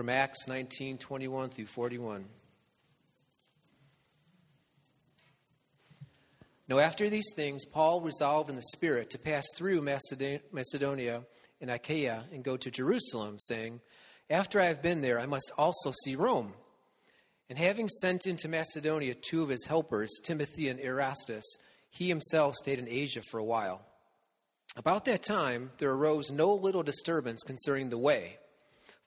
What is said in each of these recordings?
from Acts 19 21 through 41. Now, after these things, Paul resolved in the Spirit to pass through Macedonia and Achaia and go to Jerusalem, saying, After I have been there, I must also see Rome. And having sent into Macedonia two of his helpers, Timothy and Erastus, he himself stayed in Asia for a while. About that time, there arose no little disturbance concerning the way.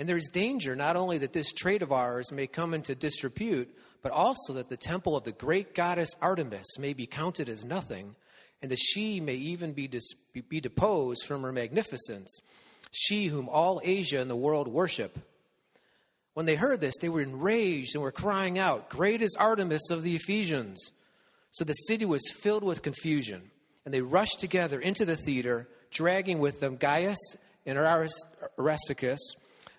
And there's danger not only that this trade of ours may come into disrepute, but also that the temple of the great goddess Artemis may be counted as nothing, and that she may even be, dis- be deposed from her magnificence, she whom all Asia and the world worship. When they heard this, they were enraged and were crying out, Great is Artemis of the Ephesians! So the city was filled with confusion, and they rushed together into the theater, dragging with them Gaius and Aristarchus,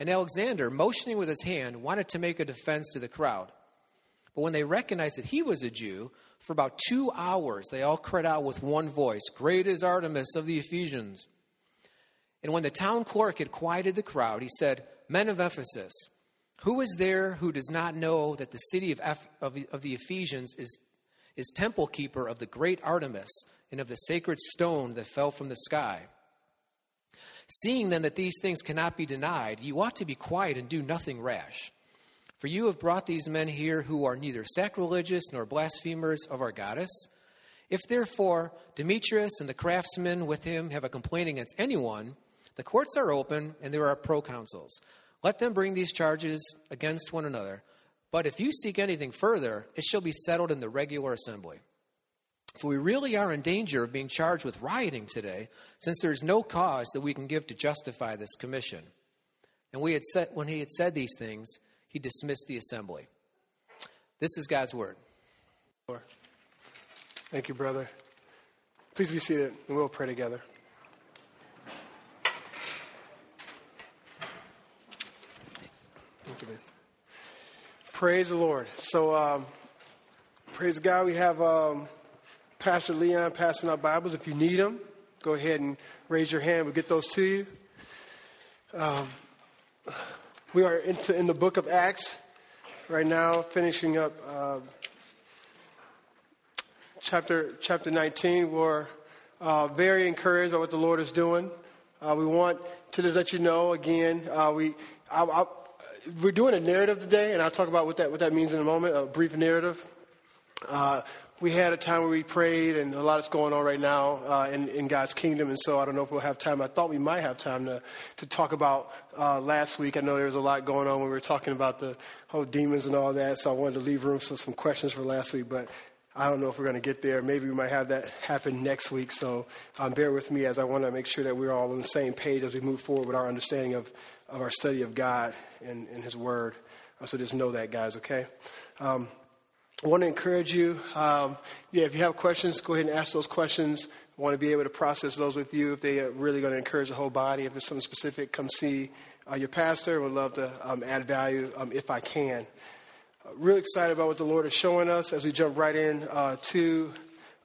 and Alexander, motioning with his hand, wanted to make a defense to the crowd. But when they recognized that he was a Jew, for about two hours they all cried out with one voice, Great is Artemis of the Ephesians. And when the town clerk had quieted the crowd, he said, Men of Ephesus, who is there who does not know that the city of, Eph- of, of the Ephesians is is temple keeper of the great Artemis and of the sacred stone that fell from the sky. Seeing then that these things cannot be denied, you ought to be quiet and do nothing rash. For you have brought these men here who are neither sacrilegious nor blasphemers of our goddess. If therefore Demetrius and the craftsmen with him have a complaint against anyone, the courts are open and there are proconsuls. Let them bring these charges against one another. But if you seek anything further, it shall be settled in the regular assembly. For we really are in danger of being charged with rioting today, since there is no cause that we can give to justify this commission. And we had said, when he had said these things, he dismissed the assembly. This is God's word. Thank you, brother. Please be seated, and we'll pray together. Thank you, man. Praise the Lord. So, um, praise God. We have um, Pastor Leon passing out Bibles. If you need them, go ahead and raise your hand. We'll get those to you. Um, we are into, in the book of Acts right now, finishing up uh, chapter chapter 19. We're uh, very encouraged by what the Lord is doing. Uh, we want to just let you know again. Uh, we I, I, we're doing a narrative today, and I'll talk about what that, what that means in a moment, a brief narrative. Uh, we had a time where we prayed, and a lot is going on right now uh, in, in, God's kingdom, and so I don't know if we'll have time. I thought we might have time to, to talk about uh, last week. I know there was a lot going on when we were talking about the whole demons and all that, so I wanted to leave room for some questions for last week, but I don't know if we're going to get there. Maybe we might have that happen next week, so um, bear with me as I want to make sure that we're all on the same page as we move forward with our understanding of, of our study of God and, and His Word. Uh, so just know that, guys, okay? Um, I want to encourage you. Um, yeah, if you have questions, go ahead and ask those questions. I want to be able to process those with you. If they are really going to encourage the whole body, if there's something specific, come see uh, your pastor. We'd love to um, add value um, if I can. Uh, really excited about what the Lord is showing us as we jump right in uh, to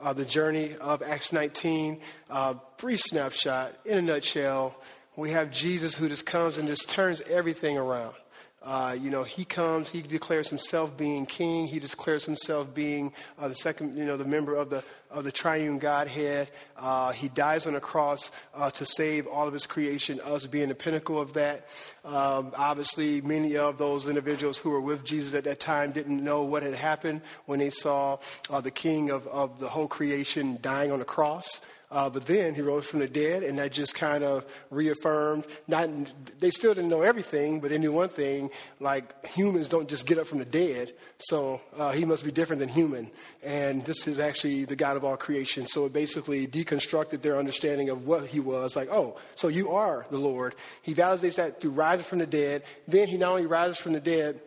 uh, the journey of Acts 19. Uh, brief snapshot in a nutshell we have Jesus who just comes and just turns everything around. Uh, you know, he comes, he declares himself being king. He declares himself being uh, the second, you know, the member of the of the triune Godhead. Uh, he dies on a cross uh, to save all of his creation, us being the pinnacle of that. Um, obviously, many of those individuals who were with Jesus at that time didn't know what had happened when they saw uh, the king of, of the whole creation dying on a cross. Uh, but then he rose from the dead, and that just kind of reaffirmed. Not they still didn't know everything, but they knew one thing: like humans don't just get up from the dead. So uh, he must be different than human, and this is actually the God of all creation. So it basically deconstructed their understanding of what he was. Like, oh, so you are the Lord. He validates that through rising from the dead. Then he not only rises from the dead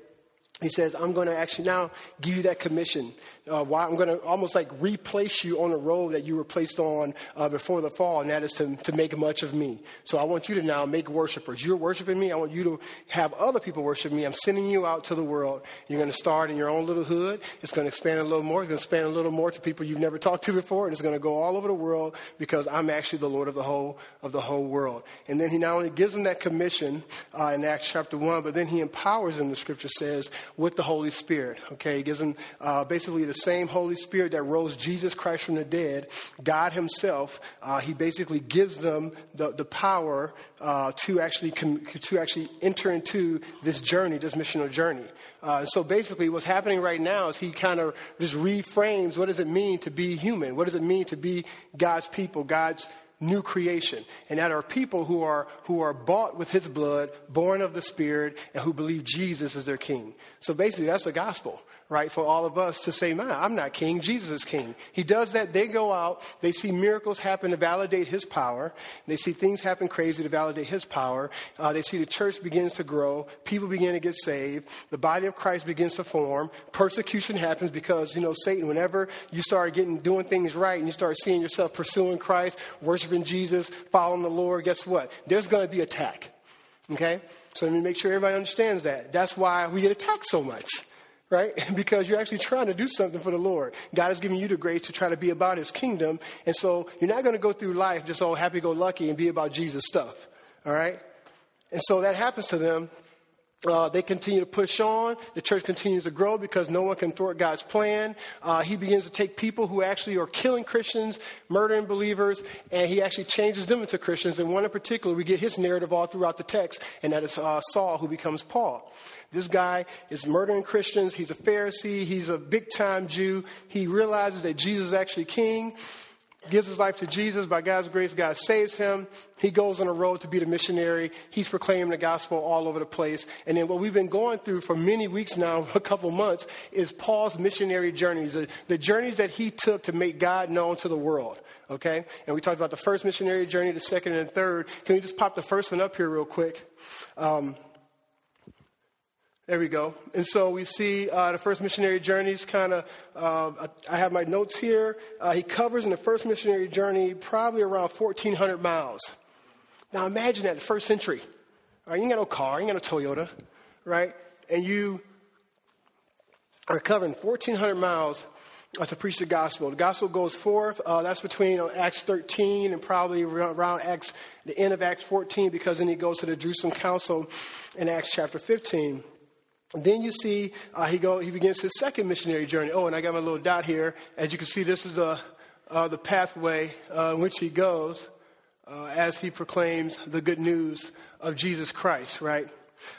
he says, I'm going to actually now give you that commission. Uh, why, I'm going to almost like replace you on a road that you were placed on uh, before the fall, and that is to, to make much of me. So I want you to now make worshipers. You're worshiping me. I want you to have other people worship me. I'm sending you out to the world. You're going to start in your own little hood. It's going to expand a little more. It's going to expand a little more to people you've never talked to before, and it's going to go all over the world because I'm actually the Lord of the whole of the whole world. And then he not only gives them that commission uh, in Acts chapter one, but then he empowers them. The scripture says with the Holy Spirit. Okay, he gives them uh, basically the same Holy Spirit that rose Jesus Christ from the dead, God Himself. Uh, he basically gives them the, the power uh, to actually com- to actually enter into this journey, this missional journey. Uh, so basically, what's happening right now is he kind of just reframes what does it mean to be human? What does it mean to be God's people, God's new creation. And that are people who are, who are bought with his blood, born of the Spirit, and who believe Jesus is their king. So basically, that's the gospel right, for all of us to say, man, I'm not king, Jesus is king. He does that. They go out, they see miracles happen to validate his power. They see things happen crazy to validate his power. Uh, they see the church begins to grow, people begin to get saved, the body of Christ begins to form, persecution happens because, you know, Satan, whenever you start getting, doing things right and you start seeing yourself pursuing Christ, worshiping Jesus, following the Lord, guess what? There's going to be attack. Okay? So let me make sure everybody understands that. That's why we get attacked so much right? Because you're actually trying to do something for the Lord. God has given you the grace to try to be about His kingdom. And so you're not going to go through life just all happy go lucky and be about Jesus stuff, all right? And so that happens to them. Uh, they continue to push on. The church continues to grow because no one can thwart God's plan. Uh, he begins to take people who actually are killing Christians, murdering believers, and he actually changes them into Christians. And one in particular, we get his narrative all throughout the text, and that is uh, Saul, who becomes Paul. This guy is murdering Christians. He's a Pharisee. He's a big time Jew. He realizes that Jesus is actually king, gives his life to Jesus. By God's grace, God saves him. He goes on a road to be the missionary. He's proclaiming the gospel all over the place. And then what we've been going through for many weeks now, a couple months, is Paul's missionary journeys, the, the journeys that he took to make God known to the world. Okay? And we talked about the first missionary journey, the second and the third. Can we just pop the first one up here real quick? Um, there we go. And so we see uh, the first missionary journeys kind of, uh, I have my notes here. Uh, he covers in the first missionary journey probably around 1,400 miles. Now imagine that, the first century. Right, you ain't got no car, you ain't got no Toyota, right? And you are covering 1,400 miles to preach the gospel. The gospel goes forth. Uh, that's between Acts 13 and probably around Acts, the end of Acts 14, because then he goes to the Jerusalem Council in Acts chapter 15. Then you see uh, he go he begins his second missionary journey. Oh, and I got my little dot here. As you can see, this is the uh, the pathway uh, in which he goes uh, as he proclaims the good news of Jesus Christ. Right.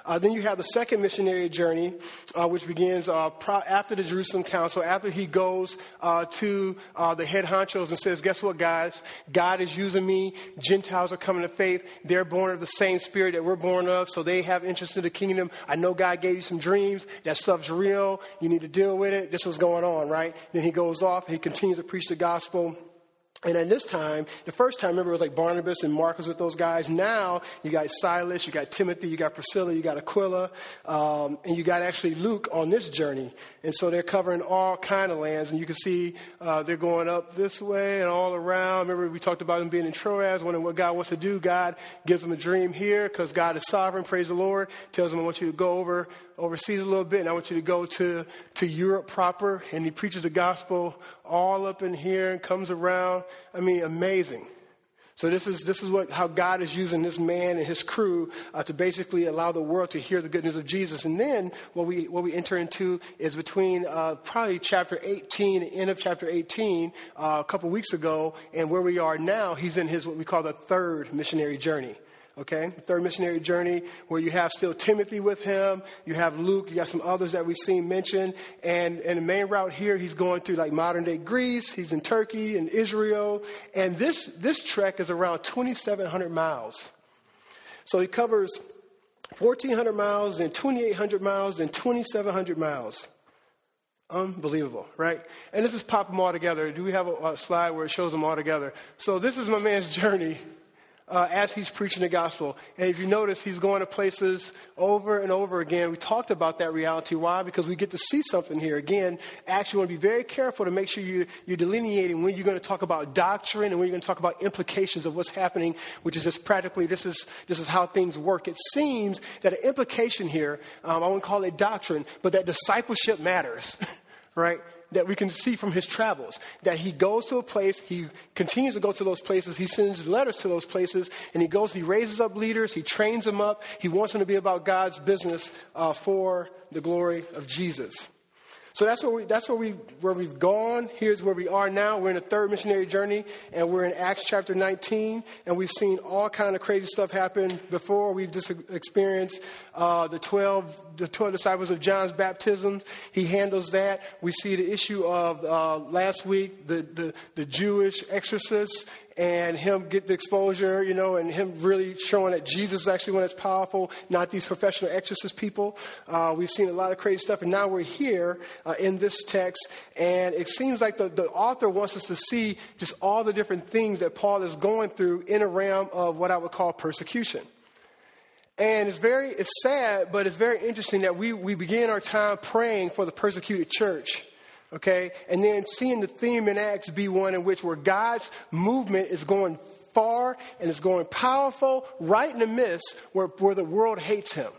Uh, then you have the second missionary journey, uh, which begins uh, pro- after the Jerusalem Council, after he goes uh, to uh, the head honchos and says, Guess what, guys? God is using me. Gentiles are coming to faith. They're born of the same spirit that we're born of, so they have interest in the kingdom. I know God gave you some dreams. That stuff's real. You need to deal with it. This was going on, right? Then he goes off and he continues to preach the gospel. And at this time, the first time, remember, it was like Barnabas and Marcus with those guys. Now, you got Silas, you got Timothy, you got Priscilla, you got Aquila, um, and you got actually Luke on this journey. And so they're covering all kind of lands. And you can see uh, they're going up this way and all around. Remember, we talked about them being in Troas, wondering what God wants to do. God gives them a dream here because God is sovereign, praise the Lord. Tells them, I want you to go over overseas a little bit, and I want you to go to, to Europe proper. And he preaches the gospel all up in here and comes around. I mean, amazing. So this is this is what how God is using this man and his crew uh, to basically allow the world to hear the good news of Jesus. And then what we what we enter into is between uh, probably chapter 18, end of chapter 18, uh, a couple weeks ago, and where we are now. He's in his what we call the third missionary journey. Okay, third missionary journey where you have still Timothy with him, you have Luke, you got some others that we've seen mentioned, and and the main route here he's going through like modern day Greece, he's in Turkey and Israel, and this this trek is around 2,700 miles. So he covers 1,400 miles, then 2,800 miles, then 2,700 miles. Unbelievable, right? And this is pop them all together. Do we have a, a slide where it shows them all together? So this is my man's journey uh, as he's preaching the gospel. And if you notice, he's going to places over and over again. We talked about that reality. Why? Because we get to see something here. Again, actually, want to be very careful to make sure you, you're delineating when you're going to talk about doctrine and when you're going to talk about implications of what's happening, which is just practically this is, this is how things work. It seems that an implication here, um, I wouldn't call it doctrine, but that discipleship matters, right? That we can see from his travels. That he goes to a place, he continues to go to those places, he sends letters to those places, and he goes, he raises up leaders, he trains them up, he wants them to be about God's business uh, for the glory of Jesus. So that's where, we, that's where, we, where we've gone. Here's where we are now. We're in the third missionary journey, and we're in Acts chapter 19, and we've seen all kind of crazy stuff happen before. We've just experienced uh, the 12, the 12 disciples of John's baptism. He handles that. We see the issue of uh, last week, the, the, the Jewish exorcists and him get the exposure, you know, and him really showing that Jesus is actually one that's powerful, not these professional exorcist people. Uh, we've seen a lot of crazy stuff, and now we're here uh, in this text, and it seems like the, the author wants us to see just all the different things that Paul is going through in a realm of what I would call persecution. And it's very, it's sad, but it's very interesting that we, we begin our time praying for the persecuted church. Okay? And then seeing the theme in Acts be one in which where God's movement is going far and is going powerful right in the midst where, where the world hates him.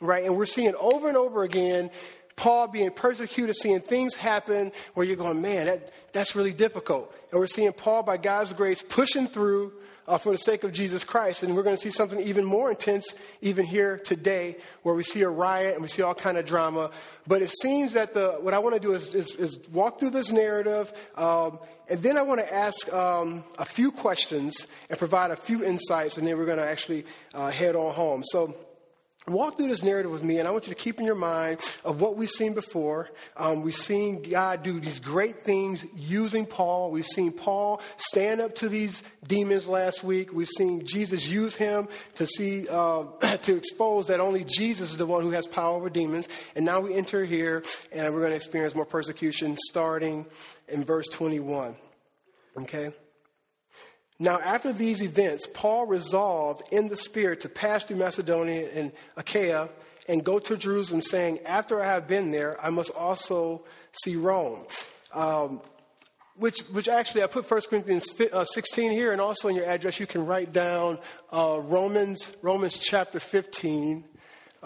Right? And we're seeing over and over again Paul being persecuted, seeing things happen where you're going, man, that, that's really difficult. And we're seeing Paul, by God's grace, pushing through uh, for the sake of Jesus Christ. And we're going to see something even more intense even here today where we see a riot and we see all kind of drama. But it seems that the, what I want to do is, is, is walk through this narrative um, and then I want to ask um, a few questions and provide a few insights and then we're going to actually uh, head on home. So walk through this narrative with me, and I want you to keep in your mind of what we've seen before. Um, we've seen God do these great things using Paul. We've seen Paul stand up to these demons last week. We've seen Jesus use him to see uh, to expose that only Jesus is the one who has power over demons. And now we enter here, and we're going to experience more persecution, starting in verse twenty-one. Okay. Now, after these events, Paul resolved in the Spirit to pass through Macedonia and Achaia and go to Jerusalem, saying, After I have been there, I must also see Rome. Um, which, which actually, I put 1 Corinthians uh, 16 here, and also in your address, you can write down uh, Romans, Romans chapter 15.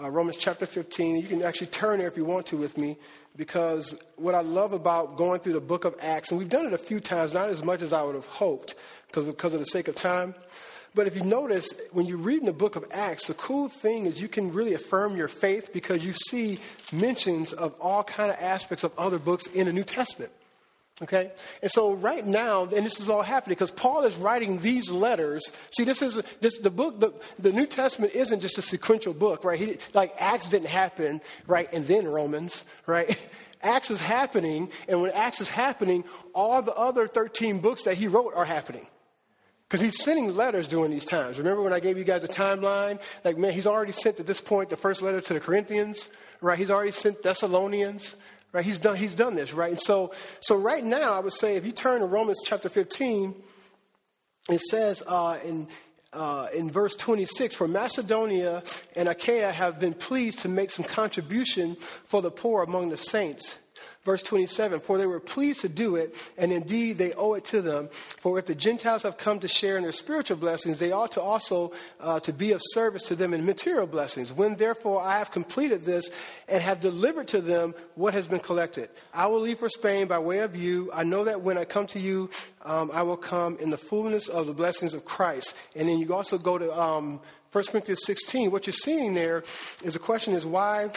Uh, Romans chapter 15. You can actually turn there if you want to with me, because what I love about going through the book of Acts, and we've done it a few times, not as much as I would have hoped, because, of the sake of time. But if you notice, when you read in the book of Acts, the cool thing is you can really affirm your faith because you see mentions of all kind of aspects of other books in the New Testament. Okay? And so right now, and this is all happening because Paul is writing these letters. See, this is this the book, the, the New Testament isn't just a sequential book, right? He, like Acts didn't happen, right, and then Romans, right? Acts is happening, and when Acts is happening, all the other 13 books that he wrote are happening. Because he's sending letters during these times. Remember when I gave you guys a timeline? Like, man, he's already sent at this point the first letter to the Corinthians, right? He's already sent Thessalonians, right? He's done, he's done this, right? And so, so right now, I would say if you turn to Romans chapter 15, it says uh, in, uh, in verse 26 For Macedonia and Achaia have been pleased to make some contribution for the poor among the saints. Verse 27 For they were pleased to do it, and indeed they owe it to them. For if the Gentiles have come to share in their spiritual blessings, they ought to also uh, to be of service to them in material blessings. When therefore I have completed this and have delivered to them what has been collected, I will leave for Spain by way of you. I know that when I come to you, um, I will come in the fullness of the blessings of Christ. And then you also go to um, 1 Corinthians 16. What you're seeing there is the question is why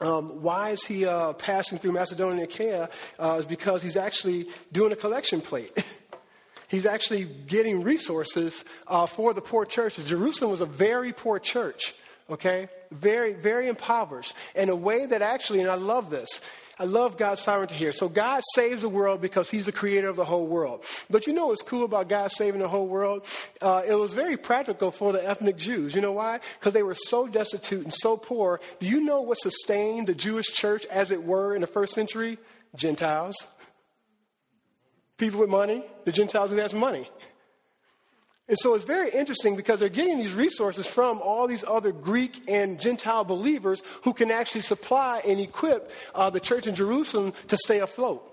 um, why is he uh, passing through Macedonia and Achaia? Uh, is because he's actually doing a collection plate. he's actually getting resources uh, for the poor churches. Jerusalem was a very poor church, okay? Very, very impoverished. In a way that actually, and I love this, I love God's sovereignty here. So God saves the world because He's the creator of the whole world. But you know what's cool about God saving the whole world? Uh, it was very practical for the ethnic Jews. You know why? Because they were so destitute and so poor. Do you know what sustained the Jewish church, as it were, in the first century? Gentiles. People with money, the Gentiles who has money. And so it's very interesting because they're getting these resources from all these other Greek and Gentile believers who can actually supply and equip uh, the church in Jerusalem to stay afloat.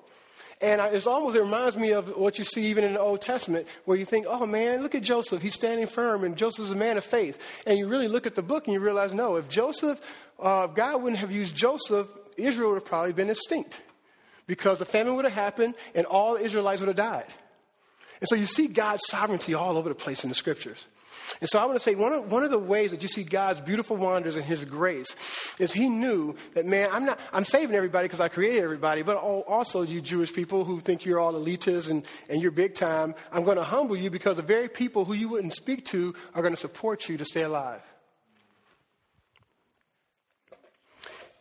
And it's almost, it reminds me of what you see even in the Old Testament, where you think, oh man, look at Joseph. He's standing firm, and Joseph's a man of faith. And you really look at the book and you realize, no, if Joseph, uh, if God wouldn't have used Joseph, Israel would have probably been extinct. Because the famine would have happened and all the Israelites would have died. And so you see God's sovereignty all over the place in the scriptures. And so I want to say one of, one of the ways that you see God's beautiful wonders and His grace is He knew that, man, I'm not, I'm saving everybody because I created everybody, but also you Jewish people who think you're all elitists and, and you're big time, I'm going to humble you because the very people who you wouldn't speak to are going to support you to stay alive.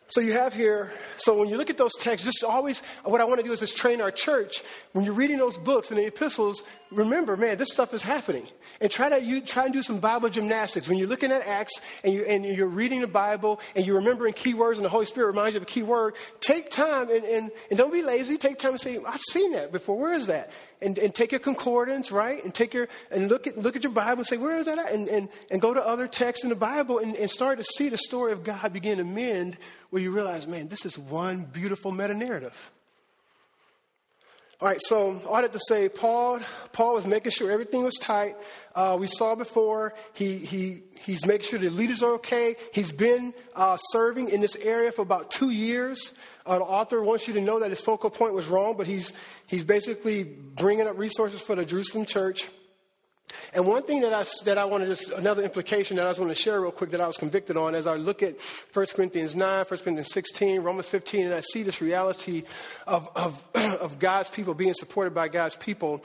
So you have here, so when you look at those texts, just always, what I want to do is just train our church. When you're reading those books and the epistles, remember, man, this stuff is happening. And try to, you, try and do some Bible gymnastics. When you're looking at Acts and, you, and you're reading the Bible and you're remembering key words and the Holy Spirit reminds you of a key word, take time and, and, and don't be lazy. Take time and say, I've seen that before. Where is that? And, and take your concordance, right? And take your and look at look at your Bible and say, where is that at? And and, and go to other texts in the Bible and, and start to see the story of God begin to mend where you realize, man, this is one beautiful meta narrative. All right, so all that to say, Paul, Paul was making sure everything was tight. Uh, we saw before he, he, he's making sure the leaders are okay. He's been uh, serving in this area for about two years. Uh, the author wants you to know that his focal point was wrong, but he's, he's basically bringing up resources for the Jerusalem church. And one thing that I, that I want to just, another implication that I just want to share real quick that I was convicted on as I look at 1 Corinthians 9, 1 Corinthians 16, Romans 15, and I see this reality of, of, of God's people being supported by God's people.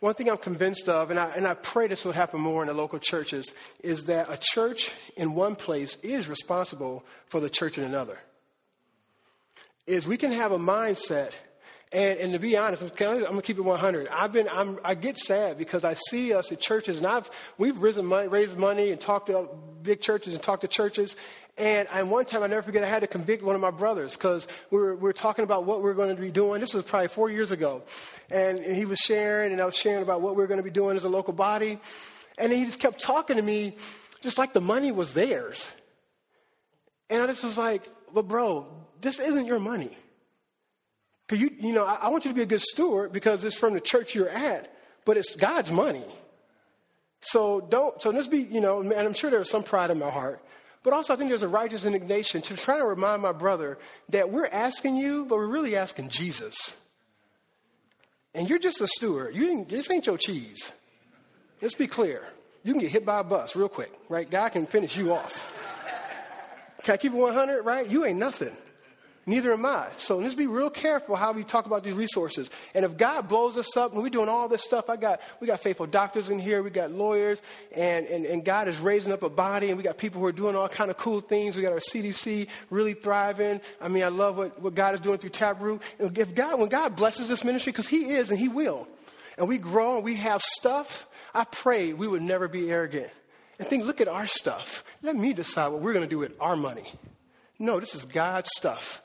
One thing I'm convinced of, and I, and I pray this will happen more in the local churches, is that a church in one place is responsible for the church in another is we can have a mindset and, and to be honest, I'm going to keep it 100. I've been, I'm, I get sad because I see us at churches, and I've, we've risen money, raised money and talked to big churches and talked to churches. And, and one time, I never forget, I had to convict one of my brothers because we were, we were talking about what we were going to be doing. This was probably four years ago. And, and he was sharing, and I was sharing about what we were going to be doing as a local body. And he just kept talking to me just like the money was theirs. And I just was like, well, bro, this isn't your money. Because you, you know, I, I want you to be a good steward because it's from the church you're at, but it's God's money. So don't, so let's be, you know, and I'm sure there's some pride in my heart, but also I think there's a righteous indignation to try to remind my brother that we're asking you, but we're really asking Jesus. And you're just a steward. You this ain't your cheese. Let's be clear. You can get hit by a bus real quick, right? God can finish you off. Can I keep it 100, right? You ain't nothing. Neither am I. So let's be real careful how we talk about these resources. And if God blows us up and we're doing all this stuff, I got we got faithful doctors in here, we got lawyers, and, and, and God is raising up a body, and we got people who are doing all kind of cool things. We got our CDC really thriving. I mean, I love what, what God is doing through Taproot. If God, when God blesses this ministry, because He is and He will, and we grow and we have stuff, I pray we would never be arrogant. And think, look at our stuff. Let me decide what we're going to do with our money. No, this is God's stuff.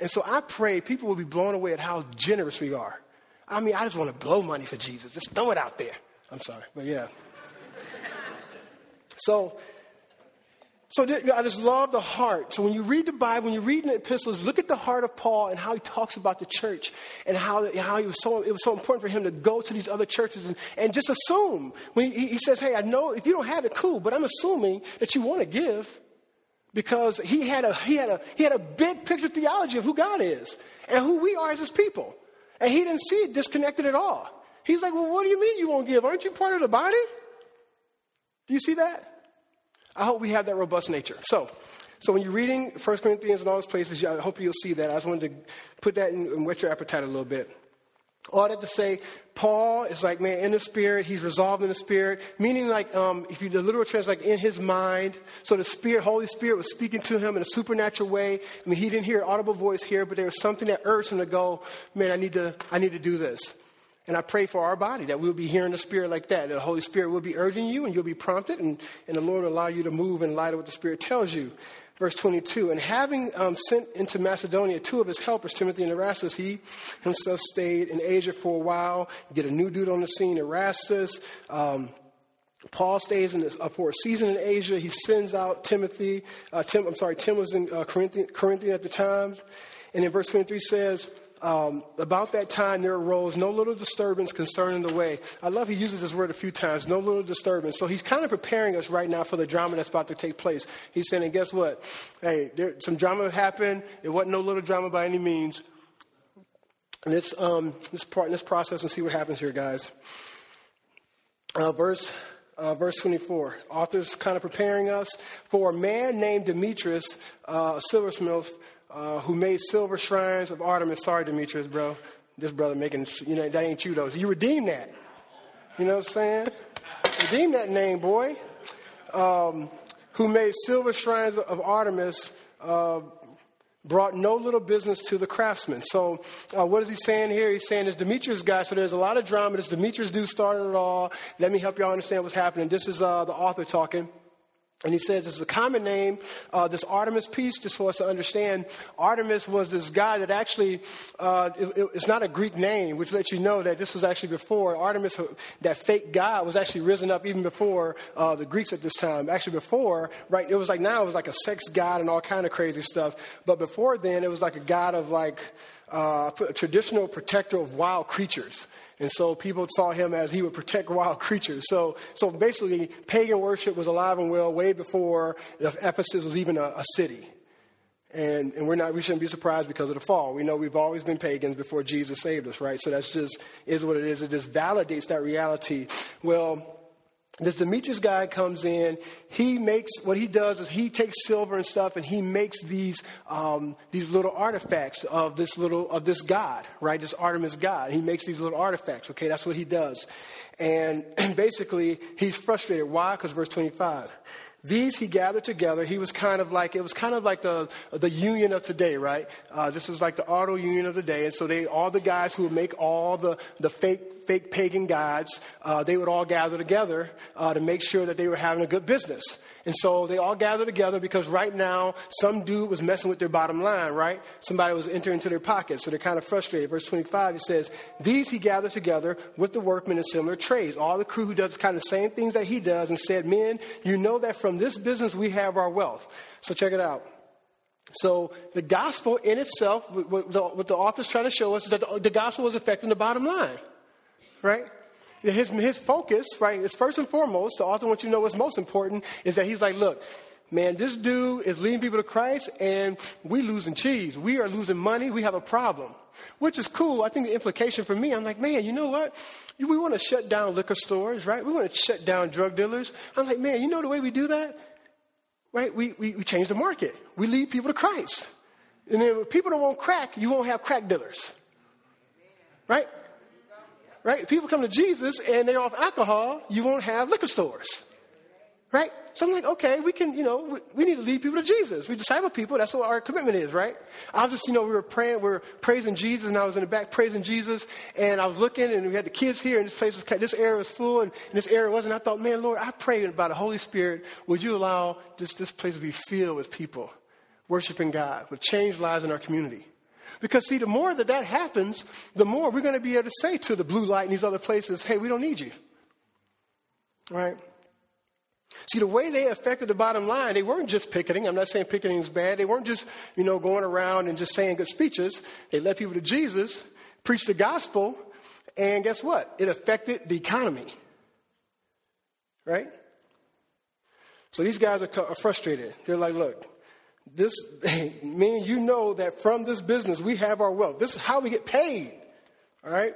And so I pray people will be blown away at how generous we are. I mean, I just want to blow money for Jesus. Just throw it out there. I'm sorry, but yeah. So So I just love the heart. So when you read the Bible, when you read the epistles, look at the heart of Paul and how he talks about the church and how, how was so, it was so important for him to go to these other churches and, and just assume. When he, he says, hey, I know if you don't have it, cool, but I'm assuming that you want to give because he had, a, he, had a, he had a big picture theology of who God is and who we are as his people. And he didn't see it disconnected at all. He's like, well, what do you mean you won't give? Aren't you part of the body? Do you see that? I hope we have that robust nature. So, so when you're reading 1 Corinthians and all those places, I hope you'll see that. I just wanted to put that in and whet your appetite a little bit. All that to say, Paul is like, man, in the spirit, he's resolved in the spirit, meaning like, um, if you, the literal translate, like in his mind. So the spirit, Holy Spirit was speaking to him in a supernatural way. I mean, he didn't hear an audible voice here, but there was something that urged him to go, man, I need to, I need to do this. And I pray for our body that we'll be hearing the Spirit like that. That the Holy Spirit will be urging you and you'll be prompted, and, and the Lord will allow you to move in light of what the Spirit tells you. Verse 22 And having um, sent into Macedonia two of his helpers, Timothy and Erastus, he himself stayed in Asia for a while. Get a new dude on the scene, Erastus. Um, Paul stays in this, uh, for a season in Asia. He sends out Timothy. Uh, Tim, I'm sorry, Tim was in uh, Corinthian, Corinthian at the time. And then verse 23 says, um, about that time there arose no little disturbance concerning the way. I love he uses this word a few times, no little disturbance. So he's kind of preparing us right now for the drama that's about to take place. He's saying, and guess what? Hey, there, some drama happened. It wasn't no little drama by any means. And let's, um, let's part in this process and see what happens here, guys. Uh, verse uh, verse 24. Author's kind of preparing us for a man named Demetrius, uh, a silversmith, uh, who made silver shrines of Artemis. Sorry, Demetrius, bro. This brother making, you know, that ain't you, though. So you redeem that. You know what I'm saying? redeem that name, boy. Um, who made silver shrines of Artemis, uh, brought no little business to the craftsmen. So, uh, what is he saying here? He's saying this Demetrius guy. So, there's a lot of drama. This Demetrius dude started it all. Let me help y'all understand what's happening. This is uh, the author talking. And he says it's a common name, uh, this Artemis piece, just for us to understand. Artemis was this guy that actually, uh, it, it's not a Greek name, which lets you know that this was actually before. Artemis, that fake god, was actually risen up even before uh, the Greeks at this time. Actually, before, right, it was like now it was like a sex god and all kind of crazy stuff. But before then, it was like a god of like uh, a traditional protector of wild creatures. And so people saw him as he would protect wild creatures. So, so basically, pagan worship was alive and well way before Ephesus was even a, a city. And, and we're not, we shouldn't be surprised because of the fall. We know we've always been pagans before Jesus saved us, right? So that's just, is what it is. It just validates that reality. Well, this Demetrius guy comes in. He makes what he does is he takes silver and stuff, and he makes these um, these little artifacts of this little of this god, right? This Artemis god. He makes these little artifacts. Okay, that's what he does, and basically he's frustrated. Why? Because verse twenty five. These he gathered together. He was kind of like, it was kind of like the, the union of today, right? Uh, this was like the auto union of the day. And so they, all the guys who would make all the, the fake fake pagan gods, uh, they would all gather together uh, to make sure that they were having a good business. And so they all gathered together because right now some dude was messing with their bottom line, right? Somebody was entering into their pockets, so they're kind of frustrated. Verse 25, he says, These he gathered together with the workmen in similar trades, all the crew who does kind of the same things that he does, and said, Men, you know that from this business we have our wealth. So check it out. So the gospel in itself, what the, what the author's trying to show us is that the, the gospel was affecting the bottom line right? His, his focus, right, is first and foremost, the author wants you to know what's most important, is that he's like, look, man, this dude is leading people to Christ and we losing cheese. We are losing money. We have a problem, which is cool. I think the implication for me, I'm like, man, you know what? We want to shut down liquor stores, right? We want to shut down drug dealers. I'm like, man, you know the way we do that? Right? We, we, we change the market. We lead people to Christ. And then if people don't want crack, you won't have crack dealers. Right? right? If people come to Jesus and they're off alcohol, you won't have liquor stores, right? So I'm like, okay, we can, you know, we, we, need to lead people to Jesus. We disciple people. That's what our commitment is, right? I was just, you know, we were praying, we were praising Jesus, and I was in the back praising Jesus, and I was looking, and we had the kids here, and this place was, this area was full, and, and this area wasn't. I thought, man, Lord, I prayed about the Holy Spirit. Would you allow this, this place to be filled with people worshiping God, with changed lives in our community? Because, see, the more that that happens, the more we're going to be able to say to the blue light in these other places, hey, we don't need you. Right? See, the way they affected the bottom line, they weren't just picketing. I'm not saying picketing is bad. They weren't just, you know, going around and just saying good speeches. They led people to Jesus, preached the gospel, and guess what? It affected the economy. Right? So these guys are, are frustrated. They're like, look, this, me and you know that from this business we have our wealth. This is how we get paid. All right?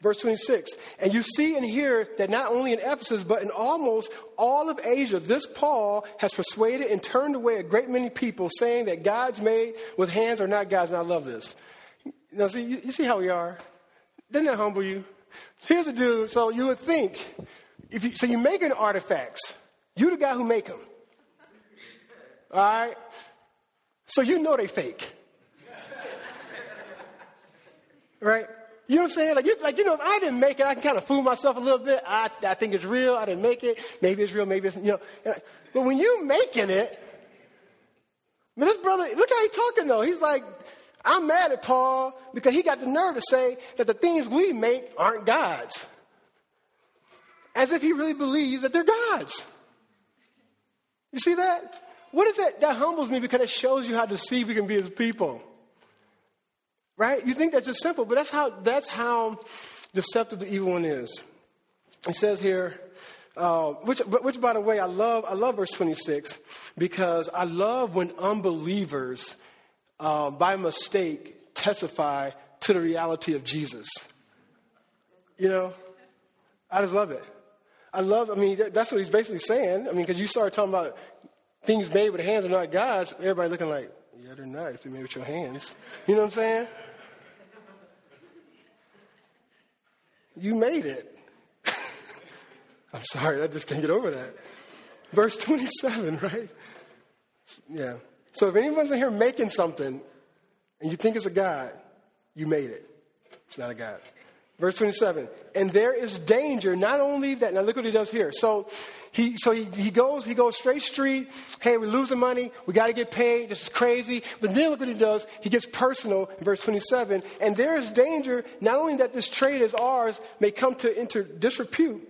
Verse 26. And you see and hear that not only in Ephesus, but in almost all of Asia, this Paul has persuaded and turned away a great many people, saying that gods made with hands are not gods. And I love this. Now, see, you, see how we are? Doesn't that humble you? Here's a dude, so you would think, if you, so you're making artifacts. You the guy who make them. All right? So you know they fake. right? You know what I'm saying? Like you, like, you know, if I didn't make it, I can kind of fool myself a little bit. I, I think it's real. I didn't make it. Maybe it's real. Maybe it's, you know. But when you're making it, I mean, this brother, look how he's talking though. He's like, I'm mad at Paul because he got the nerve to say that the things we make aren't God's. As if he really believes that they're God's. You see that? What is that? That humbles me because it shows you how deceived we can be as people. Right? You think that's just simple, but that's how, that's how deceptive the evil one is. It says here, uh, which, which, by the way, I love, I love verse 26 because I love when unbelievers, uh, by mistake, testify to the reality of Jesus. You know, I just love it. I love, I mean, that's what he's basically saying. I mean, because you start talking about things made with hands are not God's, everybody looking like, yeah, they're not if they're made with your hands. You know what I'm saying? You made it. I'm sorry, I just can't get over that. Verse 27, right? Yeah. So if anyone's in here making something and you think it's a God, you made it. It's not a God. Verse 27. And there is danger, not only that, now look what he does here. So he, so he, he goes, he goes straight street. Hey, we're losing money. We got to get paid. This is crazy. But then look what he does. He gets personal in verse 27. And there is danger, not only that this trade is ours may come to into disrepute,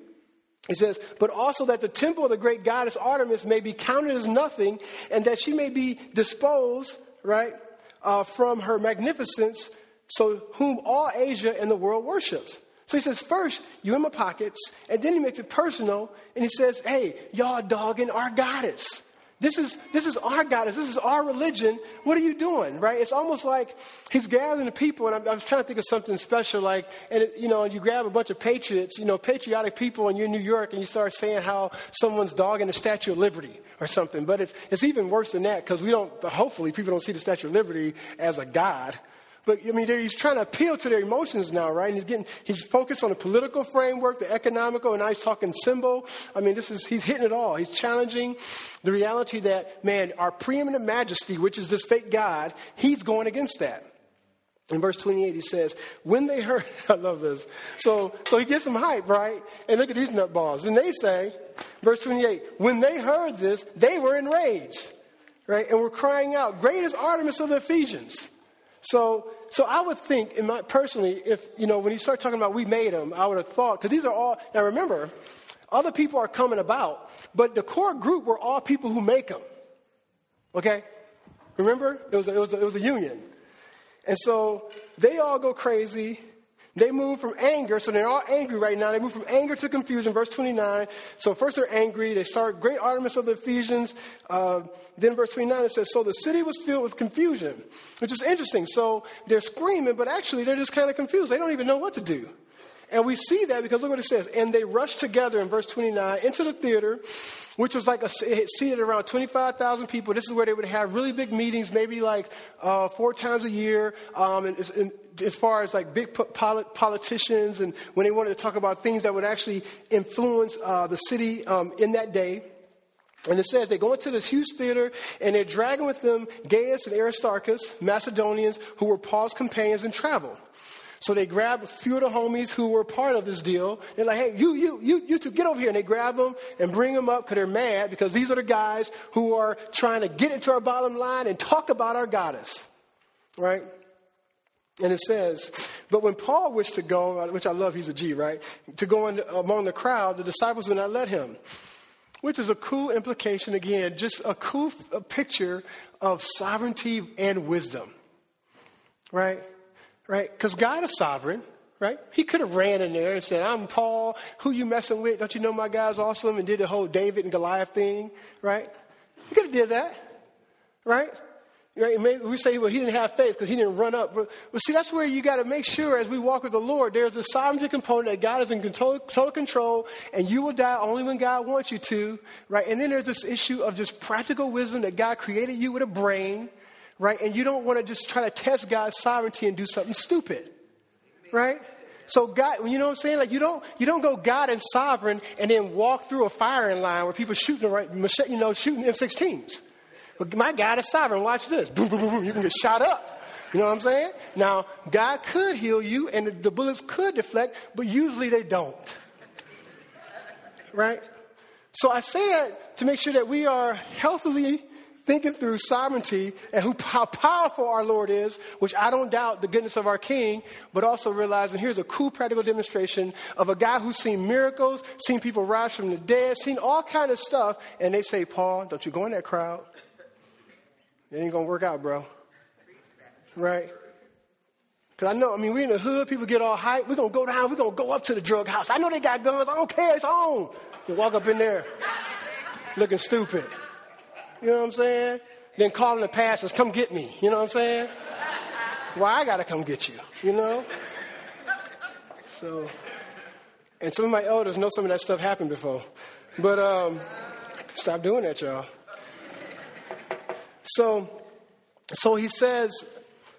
he says, but also that the temple of the great goddess Artemis may be counted as nothing and that she may be disposed, right, uh, from her magnificence, so whom all Asia and the world worships. So he says, first, you in my pockets, and then he makes it personal, and he says, hey, y'all dogging our goddess. This is, this is our goddess. This is our religion. What are you doing, right? It's almost like he's gathering the people, and I, I was trying to think of something special, like, and it, you know, you grab a bunch of patriots, you know, patriotic people, and you're in New York, and you start saying how someone's dogging the Statue of Liberty or something. But it's, it's even worse than that, because we don't, hopefully, people don't see the Statue of Liberty as a god. But I mean, he's trying to appeal to their emotions now, right? And he's getting, he's focused on the political framework, the economical, and now he's talking symbol. I mean, this is, he's hitting it all. He's challenging the reality that, man, our preeminent majesty, which is this fake God, he's going against that. In verse 28, he says, when they heard, I love this. So, so he gets some hype, right? And look at these nutballs. And they say, verse 28, when they heard this, they were enraged, right? And were crying out, great is Artemis of the Ephesians. So, so I would think, in my, personally, if, you know, when you start talking about we made them, I would have thought, because these are all, now remember, other people are coming about, but the core group were all people who make them. Okay? Remember? It was a, it was a, it was a union. And so they all go crazy. They move from anger, so they're all angry right now. They move from anger to confusion, verse 29. So first they're angry. They start, great Artemis of the Ephesians. Uh, then verse 29 it says, So the city was filled with confusion, which is interesting. So they're screaming, but actually they're just kind of confused. They don't even know what to do. And we see that because look what it says. And they rushed together in verse 29 into the theater, which was like a, seated around 25,000 people. This is where they would have really big meetings, maybe like uh, four times a year. Um, and, and, as far as like big politicians and when they wanted to talk about things that would actually influence uh, the city um, in that day. And it says they go into this huge theater and they're dragging with them Gaius and Aristarchus, Macedonians, who were Paul's companions in travel. So they grab a few of the homies who were part of this deal. They're like, hey, you, you, you, you two, get over here. And they grab them and bring them up because they're mad because these are the guys who are trying to get into our bottom line and talk about our goddess. Right? And it says, but when Paul wished to go, uh, which I love, he's a G, right? To go in uh, among the crowd, the disciples would not let him. which is a cool implication, again, just a cool a picture of sovereignty and wisdom. Right? Right? Because God is sovereign, right? He could have ran in there and said, I'm Paul, who you messing with? Don't you know my guy's awesome? And did the whole David and Goliath thing, right? He could have did that, right? Right? Maybe we say, well, he didn't have faith because he didn't run up. But, but see, that's where you got to make sure as we walk with the Lord, there's a sovereignty component that God is in control, total control, and you will die only when God wants you to, right? And then there's this issue of just practical wisdom that God created you with a brain, right? And you don't want to just try to test God's sovereignty and do something stupid, right? So God, you know what I'm saying? Like you don't you don't go God and sovereign and then walk through a firing line where people shooting right, machete, you know, shooting M16s. But my God is sovereign. Watch this. Boom, boom, boom, boom. You can get shot up. You know what I'm saying? Now, God could heal you and the, the bullets could deflect, but usually they don't. Right? So I say that to make sure that we are healthily thinking through sovereignty and who, how powerful our Lord is, which I don't doubt the goodness of our King, but also realizing here's a cool practical demonstration of a guy who's seen miracles, seen people rise from the dead, seen all kind of stuff, and they say, Paul, don't you go in that crowd. It ain't gonna work out, bro. Right? Because I know, I mean, we're in the hood, people get all hyped. We're gonna go down, we're gonna go up to the drug house. I know they got guns, I don't care, it's on. You walk up in there looking stupid. You know what I'm saying? Then calling the pastors, come get me. You know what I'm saying? Why I gotta come get you, you know? So, and some of my elders know some of that stuff happened before. But um, stop doing that, y'all. So, so he says,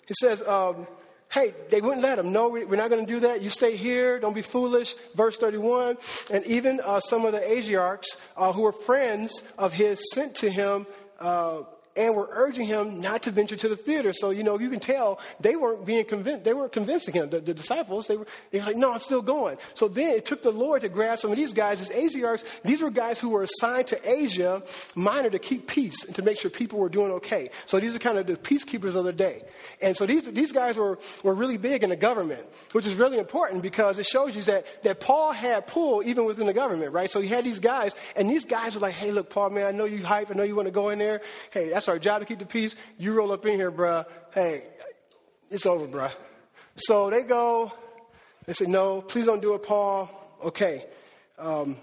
he says, um, hey, they wouldn't let him. No, we're not going to do that. You stay here. Don't be foolish. Verse 31. And even uh, some of the Asiarchs uh, who were friends of his sent to him uh, and were urging him not to venture to the theater. So, you know, you can tell they weren't being convinced, they weren't convincing him. The, the disciples, they were, they were like, no, I'm still going. So then it took the Lord to grab some of these guys as Asiarchs. These were guys who were assigned to Asia Minor to keep peace and to make sure people were doing okay. So these are kind of the peacekeepers of the day. And so these, these guys were, were really big in the government, which is really important because it shows you that, that Paul had pull even within the government, right? So he had these guys, and these guys were like, hey, look, Paul, man, I know you hype. I know you want to go in there. Hey, that's our job to keep the peace. You roll up in here, bruh. Hey, it's over, bruh. So they go. They say, no, please don't do it, Paul. Okay. Um,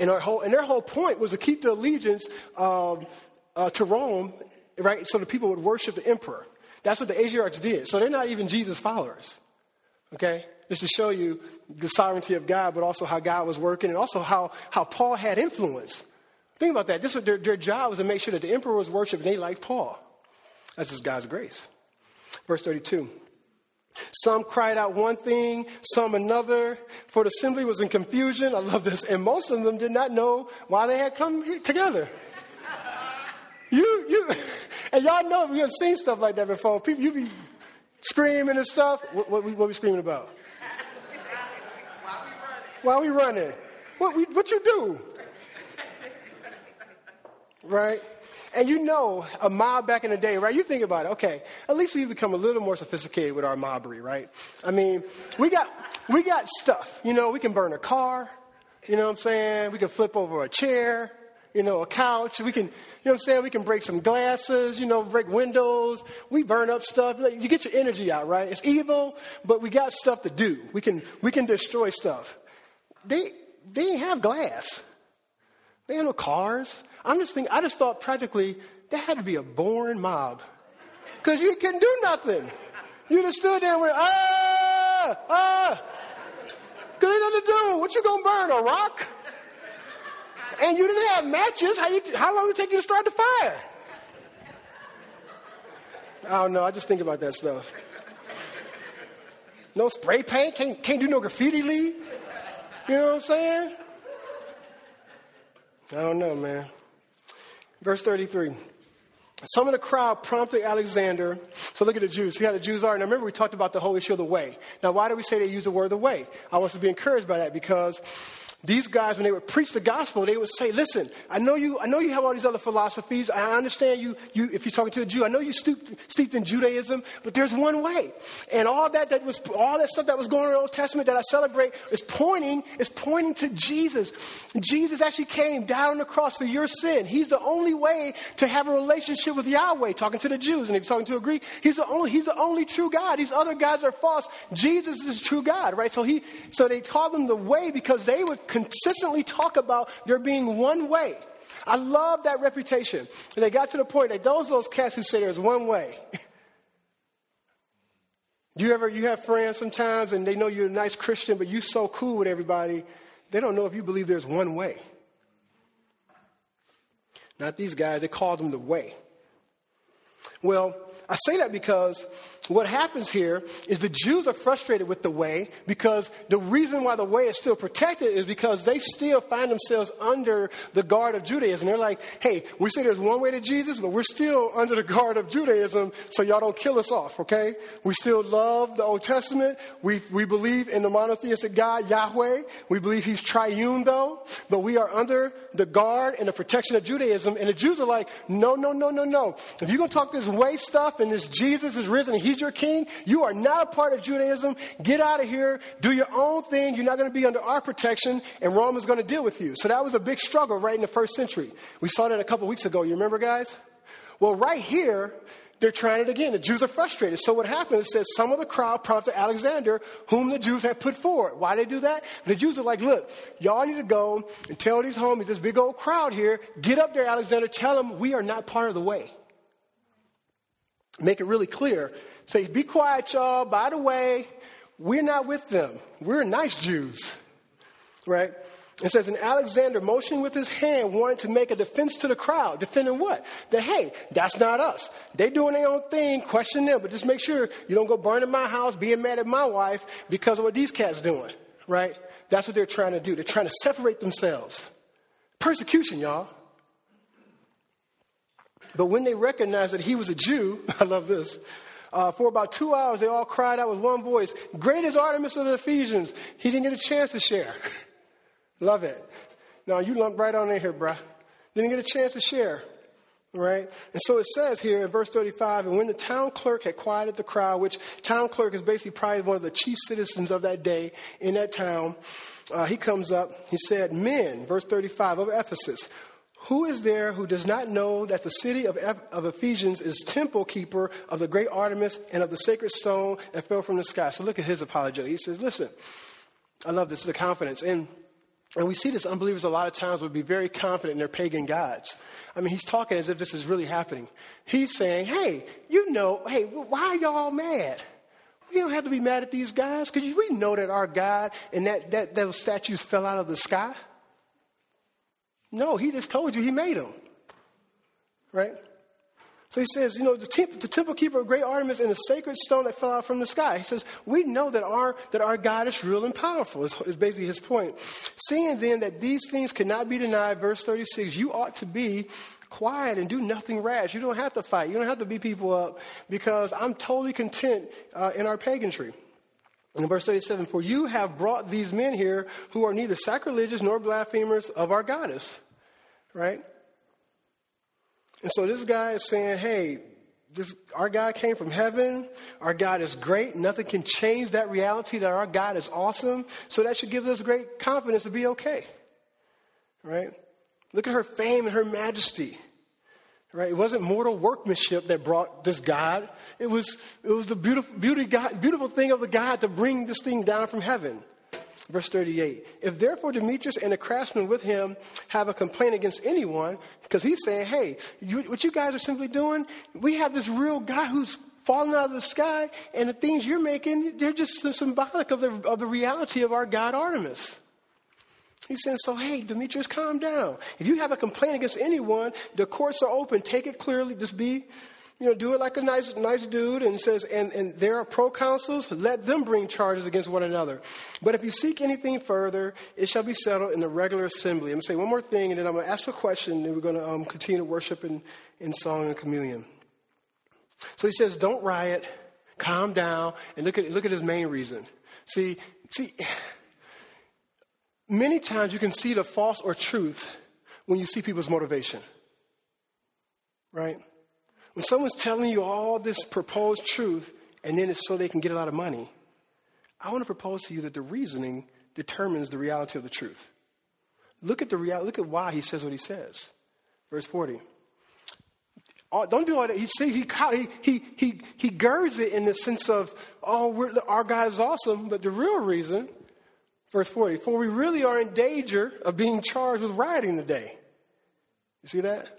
and, our whole, and their whole point was to keep the allegiance um, uh, to Rome, right? So the people would worship the emperor. That's what the Asiarchs did. So they're not even Jesus followers. Okay? Just to show you the sovereignty of God, but also how God was working and also how, how Paul had influence. Think about that. This was their, their job was to make sure that the emperor was worshiped and they liked Paul. That's just God's grace. Verse 32. Some cried out one thing, some another, for the assembly was in confusion. I love this. And most of them did not know why they had come together. You, you, and y'all know we have seen stuff like that before. People, you be screaming and stuff. What, what, what we screaming about? While we running. While we running. What, we, what you do? Right? And you know, a mob back in the day, right? You think about it. Okay, at least we've become a little more sophisticated with our mobbery, right? I mean, we got we got stuff. You know, we can burn a car. You know what I'm saying? We can flip over a chair. You know, a couch. We can, you know what I'm saying? We can break some glasses. You know, break windows. We burn up stuff. You get your energy out, right? It's evil, but we got stuff to do. We can we can destroy stuff. They they have glass. They had no cars. I'm just thinking, I just thought practically that had to be a boring mob. Because you couldn't do nothing. You just stood there and went, ah, ah. Because ain't nothing to do. What you going to burn, a rock? And you didn't have matches. How, you, how long did it take you to start the fire? I don't know. I just think about that stuff. No spray paint. Can't, can't do no graffiti lead. You know what I'm saying? I don't know, man. Verse 33. Some of the crowd prompted Alexander, So look at the Jews. See how the Jews are? Now remember we talked about the whole issue of the way. Now why do we say they use the word the way? I want us to be encouraged by that because these guys, when they would preach the gospel, they would say, listen, I know you, I know you have all these other philosophies. I understand you, you if you're talking to a Jew, I know you steeped, steeped in Judaism, but there's one way. And all that, that was, all that stuff that was going on in the Old Testament that I celebrate is pointing, is pointing to Jesus. Jesus actually came, died on the cross for your sin. He's the only way to have a relationship with Yahweh, talking to the Jews. And if you're talking to a Greek, he's the only, he's the only true God. These other gods are false. Jesus is the true God, right? So he, so they called him the way because they would consistently talk about there being one way. I love that reputation. And they got to the point that those those cats who say there's one way. Do you ever you have friends sometimes and they know you're a nice Christian, but you're so cool with everybody, they don't know if you believe there's one way. Not these guys, they called them the way. Well, I say that because what happens here is the Jews are frustrated with the way because the reason why the way is still protected is because they still find themselves under the guard of Judaism. They're like, hey, we say there's one way to Jesus, but we're still under the guard of Judaism, so y'all don't kill us off, okay? We still love the Old Testament. We, we believe in the monotheistic God, Yahweh. We believe he's triune, though, but we are under the guard and the protection of Judaism. And the Jews are like, no, no, no, no, no. If you're going to talk this way stuff and this Jesus is risen and he's your king, you are not a part of Judaism. Get out of here. Do your own thing. You're not going to be under our protection, and Rome is going to deal with you. So that was a big struggle right in the first century. We saw that a couple weeks ago. You remember, guys? Well, right here, they're trying it again. The Jews are frustrated. So what happens is says some of the crowd prompted Alexander, whom the Jews had put forward. Why they do that? The Jews are like, look, y'all need to go and tell these homies, this big old crowd here, get up there, Alexander, tell them we are not part of the way. Make it really clear. Say, be quiet, y'all. By the way, we're not with them. We're nice Jews. Right? It says, and Alexander, motioning with his hand, wanted to make a defense to the crowd. Defending what? That, hey, that's not us. They doing their own thing, question them, but just make sure you don't go burning my house, being mad at my wife because of what these cats doing. Right? That's what they're trying to do. They're trying to separate themselves. Persecution, y'all. But when they recognized that he was a Jew, I love this, uh, for about two hours, they all cried out with one voice, Great is Artemis of the Ephesians. He didn't get a chance to share. Love it. Now, you lump right on in here, bruh. Didn't get a chance to share. Right? And so it says here in verse 35, and when the town clerk had quieted the crowd, which town clerk is basically probably one of the chief citizens of that day in that town, uh, he comes up, he said, Men, verse 35 of Ephesus, who is there who does not know that the city of, of Ephesians is temple keeper of the great Artemis and of the sacred stone that fell from the sky? So look at his apology. He says, Listen, I love this, the confidence. And, and we see this unbelievers a lot of times would be very confident in their pagan gods. I mean, he's talking as if this is really happening. He's saying, Hey, you know, hey, why are y'all mad? We don't have to be mad at these guys because we know that our God and that, that those statues fell out of the sky. No, he just told you he made them. Right? So he says, you know, the, the, temple keeper of great Artemis and the sacred stone that fell out from the sky. He says, we know that our, that our God is real and powerful, is, is basically his point. Seeing then that these things cannot be denied, verse 36, you ought to be quiet and do nothing rash. You don't have to fight. You don't have to beat people up because I'm totally content uh, in our paganry. In verse 37, for you have brought these men here who are neither sacrilegious nor blasphemers of our goddess. Right? And so this guy is saying, hey, this, our God came from heaven. Our God is great. Nothing can change that reality that our God is awesome. So that should give us great confidence to be okay. Right? Look at her fame and her majesty. Right? It wasn't mortal workmanship that brought this God. It was, it was the beautiful, beauty God, beautiful thing of the God to bring this thing down from heaven. Verse 38. If therefore Demetrius and the craftsmen with him have a complaint against anyone, because he's saying, hey, you, what you guys are simply doing, we have this real guy who's falling out of the sky, and the things you're making, they're just symbolic of the, of the reality of our God Artemis. He says, so hey, Demetrius, calm down. If you have a complaint against anyone, the courts are open. Take it clearly. Just be, you know, do it like a nice, nice dude. And says, and, and there are proconsuls, let them bring charges against one another. But if you seek anything further, it shall be settled in the regular assembly. I'm going to say one more thing, and then I'm going to ask a question, and we're going to um, continue to worship in, in song and communion. So he says, don't riot, calm down, and look at, look at his main reason. See, see, many times you can see the false or truth when you see people's motivation. Right? When someone's telling you all this proposed truth and then it's so they can get a lot of money, I want to propose to you that the reasoning determines the reality of the truth. Look at the reality, look at why he says what he says. Verse 40. Oh, don't do all that. He, see, he, he, he, he girds it in the sense of, oh, our God is awesome, but the real reason, verse 40, for we really are in danger of being charged with rioting today. You see that?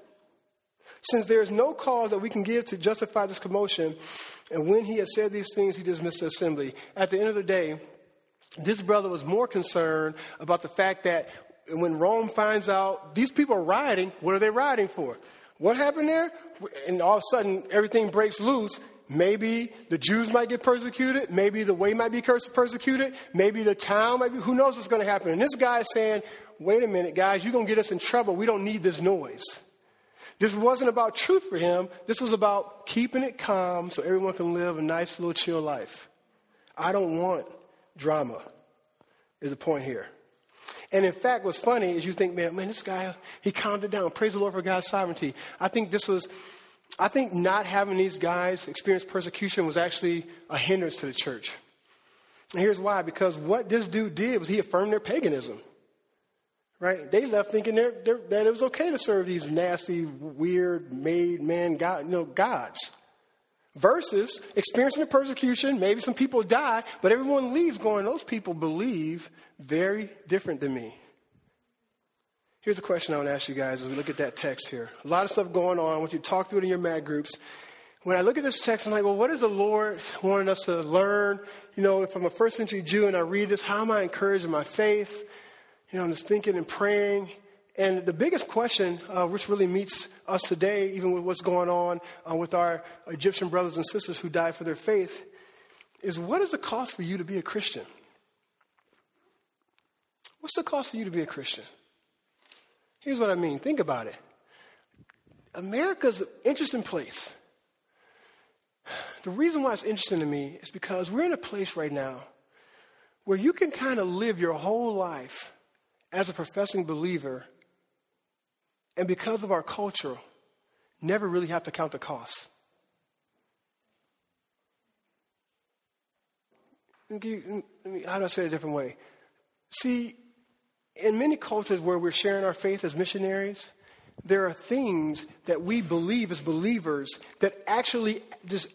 Since there is no cause that we can give to justify this commotion, and when he had said these things, he dismissed the assembly. At the end of the day, this brother was more concerned about the fact that when Rome finds out these people are rioting, what are they rioting for? What happened there? And all of a sudden, everything breaks loose. Maybe the Jews might get persecuted. Maybe the way might be persecuted. Maybe the town might be. Who knows what's going to happen? And this guy is saying, wait a minute, guys, you're going to get us in trouble. We don't need this noise. This wasn't about truth for him. This was about keeping it calm so everyone can live a nice little chill life. I don't want drama, is the point here. And in fact, what's funny is you think, man, man, this guy, he calmed it down. Praise the Lord for God's sovereignty. I think this was, I think not having these guys experience persecution was actually a hindrance to the church. And here's why because what this dude did was he affirmed their paganism. Right? They left thinking they're, they're, that it was okay to serve these nasty, weird, made man God, you know, gods. Versus experiencing the persecution, maybe some people die, but everyone leaves going, those people believe very different than me. Here's a question I want to ask you guys as we look at that text here. A lot of stuff going on. I want you to talk through it in your mag groups. When I look at this text, I'm like, well, what is the Lord wanting us to learn? You know, if I'm a first century Jew and I read this, how am I encouraging my faith? You know, I'm just thinking and praying. And the biggest question, uh, which really meets us today, even with what's going on uh, with our Egyptian brothers and sisters who died for their faith, is what is the cost for you to be a Christian? What's the cost for you to be a Christian? Here's what I mean. Think about it. America's an interesting place. The reason why it's interesting to me is because we're in a place right now where you can kind of live your whole life as a professing believer and because of our culture, never really have to count the costs. How do I say it a different way? See, in many cultures where we're sharing our faith as missionaries, there are things that we believe as believers that actually just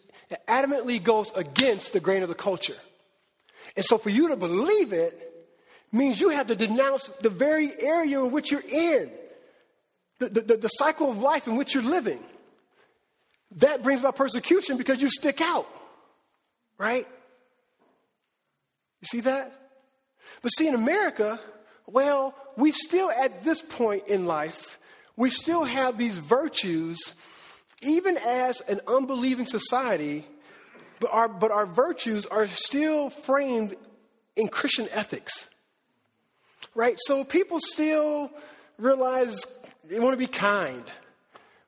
adamantly goes against the grain of the culture. And so for you to believe it means you have to denounce the very area in which you're in the, the, the cycle of life in which you're living. That brings about persecution because you stick out, right? You see that? But see, in America, well, we still, at this point in life, we still have these virtues, even as an unbelieving society, but our, but our virtues are still framed in Christian ethics. Right? So people still realize they want to be kind.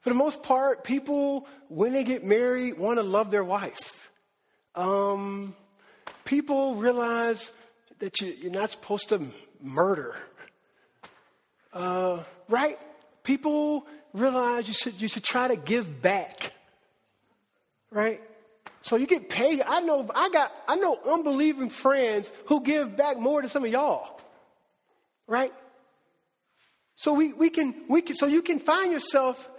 For the most part, people, when they get married, want to love their wife. Um, people realize that you, are not supposed to murder. Uh, right? People realize you should, you should try to give back. Right? So you get paid. I know I got I know unbelieving friends who give back more than some of y'all. Right? So we, we can, we can, so you can find yourself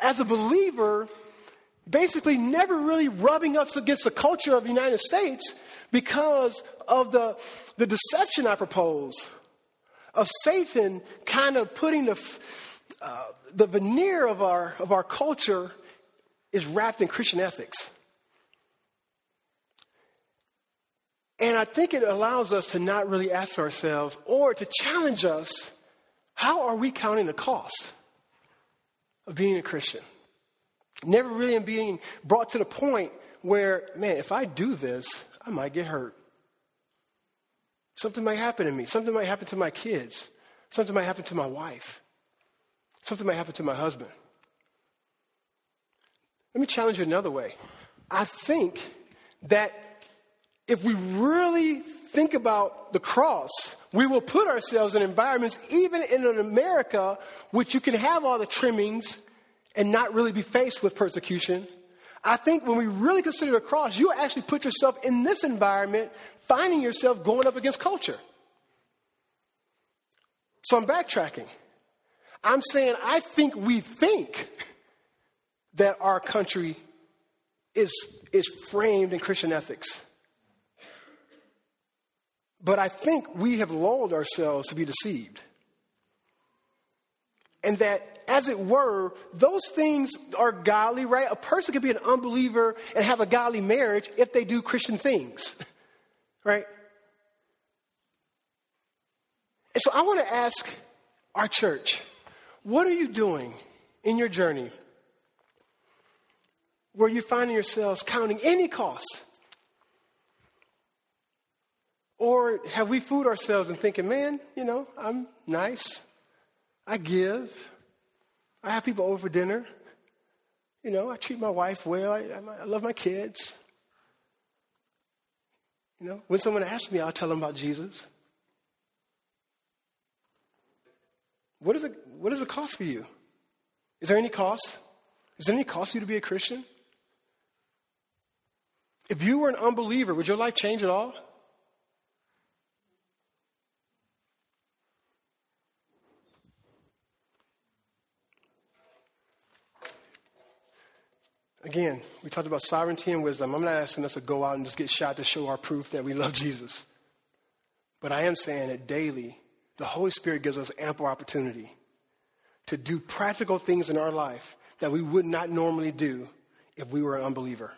as a believer basically never really rubbing up against the culture of the United States because of the, the deception I propose of Satan kind of putting the, uh, the veneer of our, of our culture is wrapped in Christian ethics. And I think it allows us to not really ask ourselves or to challenge us how are we counting the cost of being a Christian? Never really being brought to the point where, man, if I do this, I might get hurt. Something might happen to me. Something might happen to my kids. Something might happen to my wife. Something might happen to my husband. Let me challenge you another way. I think that if we really think about the cross, we will put ourselves in environments, even in an America, which you can have all the trimmings and not really be faced with persecution. I think when we really consider the cross, you actually put yourself in this environment, finding yourself going up against culture. So I'm backtracking. I'm saying I think we think that our country is, is framed in Christian ethics. But I think we have lulled ourselves to be deceived. And that, as it were, those things are godly, right? A person can be an unbeliever and have a godly marriage if they do Christian things, right? And so I want to ask our church what are you doing in your journey where you're finding yourselves counting any cost? Or have we fooled ourselves and thinking, man, you know, I'm nice, I give, I have people over for dinner, you know, I treat my wife well, I, I love my kids. You know, when someone asks me, I'll tell them about Jesus. What, is it, what does it cost for you? Is there any cost? Is there any cost for you to be a Christian? If you were an unbeliever, would your life change at all? Again, we talked about sovereignty and wisdom. I'm not asking us to go out and just get shot to show our proof that we love Jesus. But I am saying that daily, the Holy Spirit gives us ample opportunity to do practical things in our life that we would not normally do if we were an unbeliever.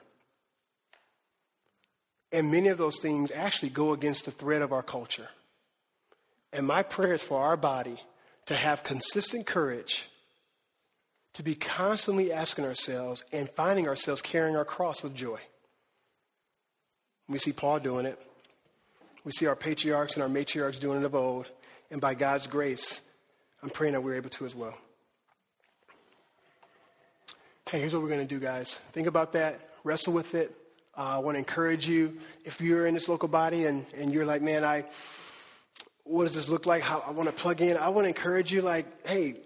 And many of those things actually go against the thread of our culture. And my prayer is for our body to have consistent courage, to be constantly asking ourselves and finding ourselves carrying our cross with joy. We see Paul doing it. We see our patriarchs and our matriarchs doing it of old. And by God's grace, I'm praying that we're able to as well. Hey, here's what we're going to do, guys. Think about that, wrestle with it. Uh, I want to encourage you if you're in this local body and, and you're like, man, I, what does this look like? How I want to plug in. I want to encourage you, like, hey,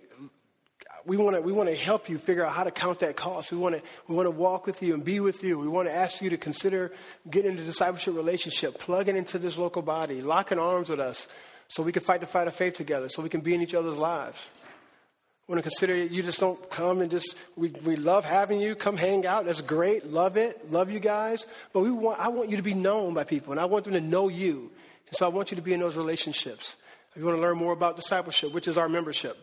we want to we want to help you figure out how to count that cost. We want to we want to walk with you and be with you. We want to ask you to consider getting into discipleship relationship, plugging into this local body, locking arms with us so we can fight the fight of faith together, so we can be in each other's lives. We want to consider you just don't come and just, we, we love having you, come hang out. That's great. Love it. Love you guys. But we want, I want you to be known by people and I want them to know you. And so I want you to be in those relationships. If you want to learn more about discipleship, which is our membership,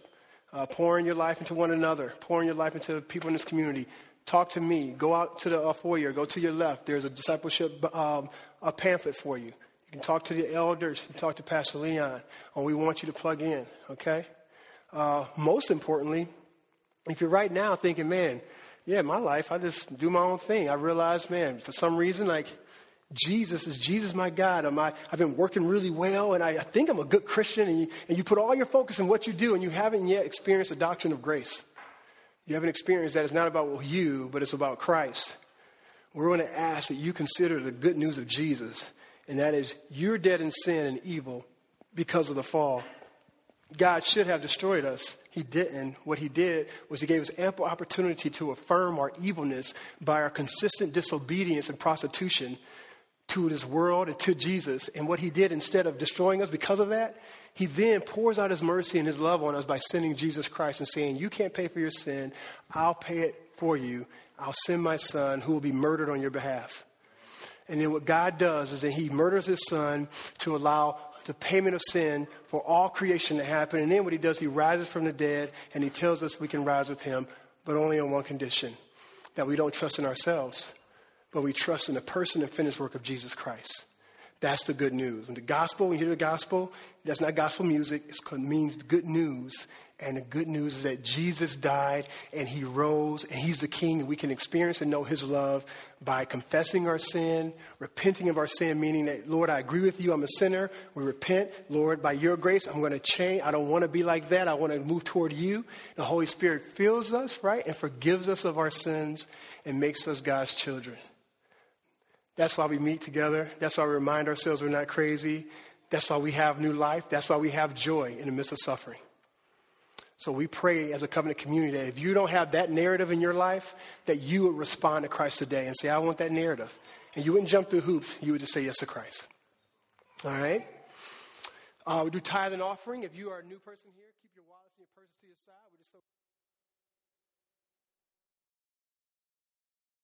uh, pouring your life into one another, pouring your life into people in this community, talk to me. Go out to the uh, foyer, go to your left. There's a discipleship um, a pamphlet for you. You can talk to the elders, you can talk to Pastor Leon, we want you to plug in, okay? Uh, most importantly, if you're right now thinking, man, yeah, my life, I just do my own thing. I realize, man, for some reason, like, Jesus is Jesus my God. Am I, I've been working really well and I, I think I'm a good Christian and you, and you put all your focus in what you do and you haven't yet experienced the doctrine of grace. You haven't experienced that it's not about you, but it's about Christ. We're going to ask that you consider the good news of Jesus and that is you're dead in sin and evil because of the fall. God should have destroyed us. He didn't. What he did was he gave us ample opportunity to affirm our evilness by our consistent disobedience and prostitution to this world and to Jesus. And what he did instead of destroying us because of that, he then pours out his mercy and his love on us by sending Jesus Christ and saying, You can't pay for your sin. I'll pay it for you. I'll send my son who will be murdered on your behalf. And then what God does is that He murders His Son to allow the payment of sin for all creation to happen. And then what He does, He rises from the dead and He tells us we can rise with Him, but only on one condition that we don't trust in ourselves, but we trust in the person and finished work of Jesus Christ. That's the good news. When the gospel, when you hear the gospel, that's not gospel music, it means good news. And the good news is that Jesus died and he rose and he's the king and we can experience and know his love by confessing our sin, repenting of our sin, meaning that, Lord, I agree with you, I'm a sinner. We repent. Lord, by your grace, I'm going to change. I don't want to be like that. I want to move toward you. The Holy Spirit fills us, right, and forgives us of our sins and makes us God's children. That's why we meet together. That's why we remind ourselves we're not crazy. That's why we have new life. That's why we have joy in the midst of suffering. So we pray as a covenant community that if you don't have that narrative in your life, that you would respond to Christ today and say, I want that narrative. And you wouldn't jump through hoops, you would just say yes to Christ. All right? Uh, we do tithe and offering. If you are a new person here,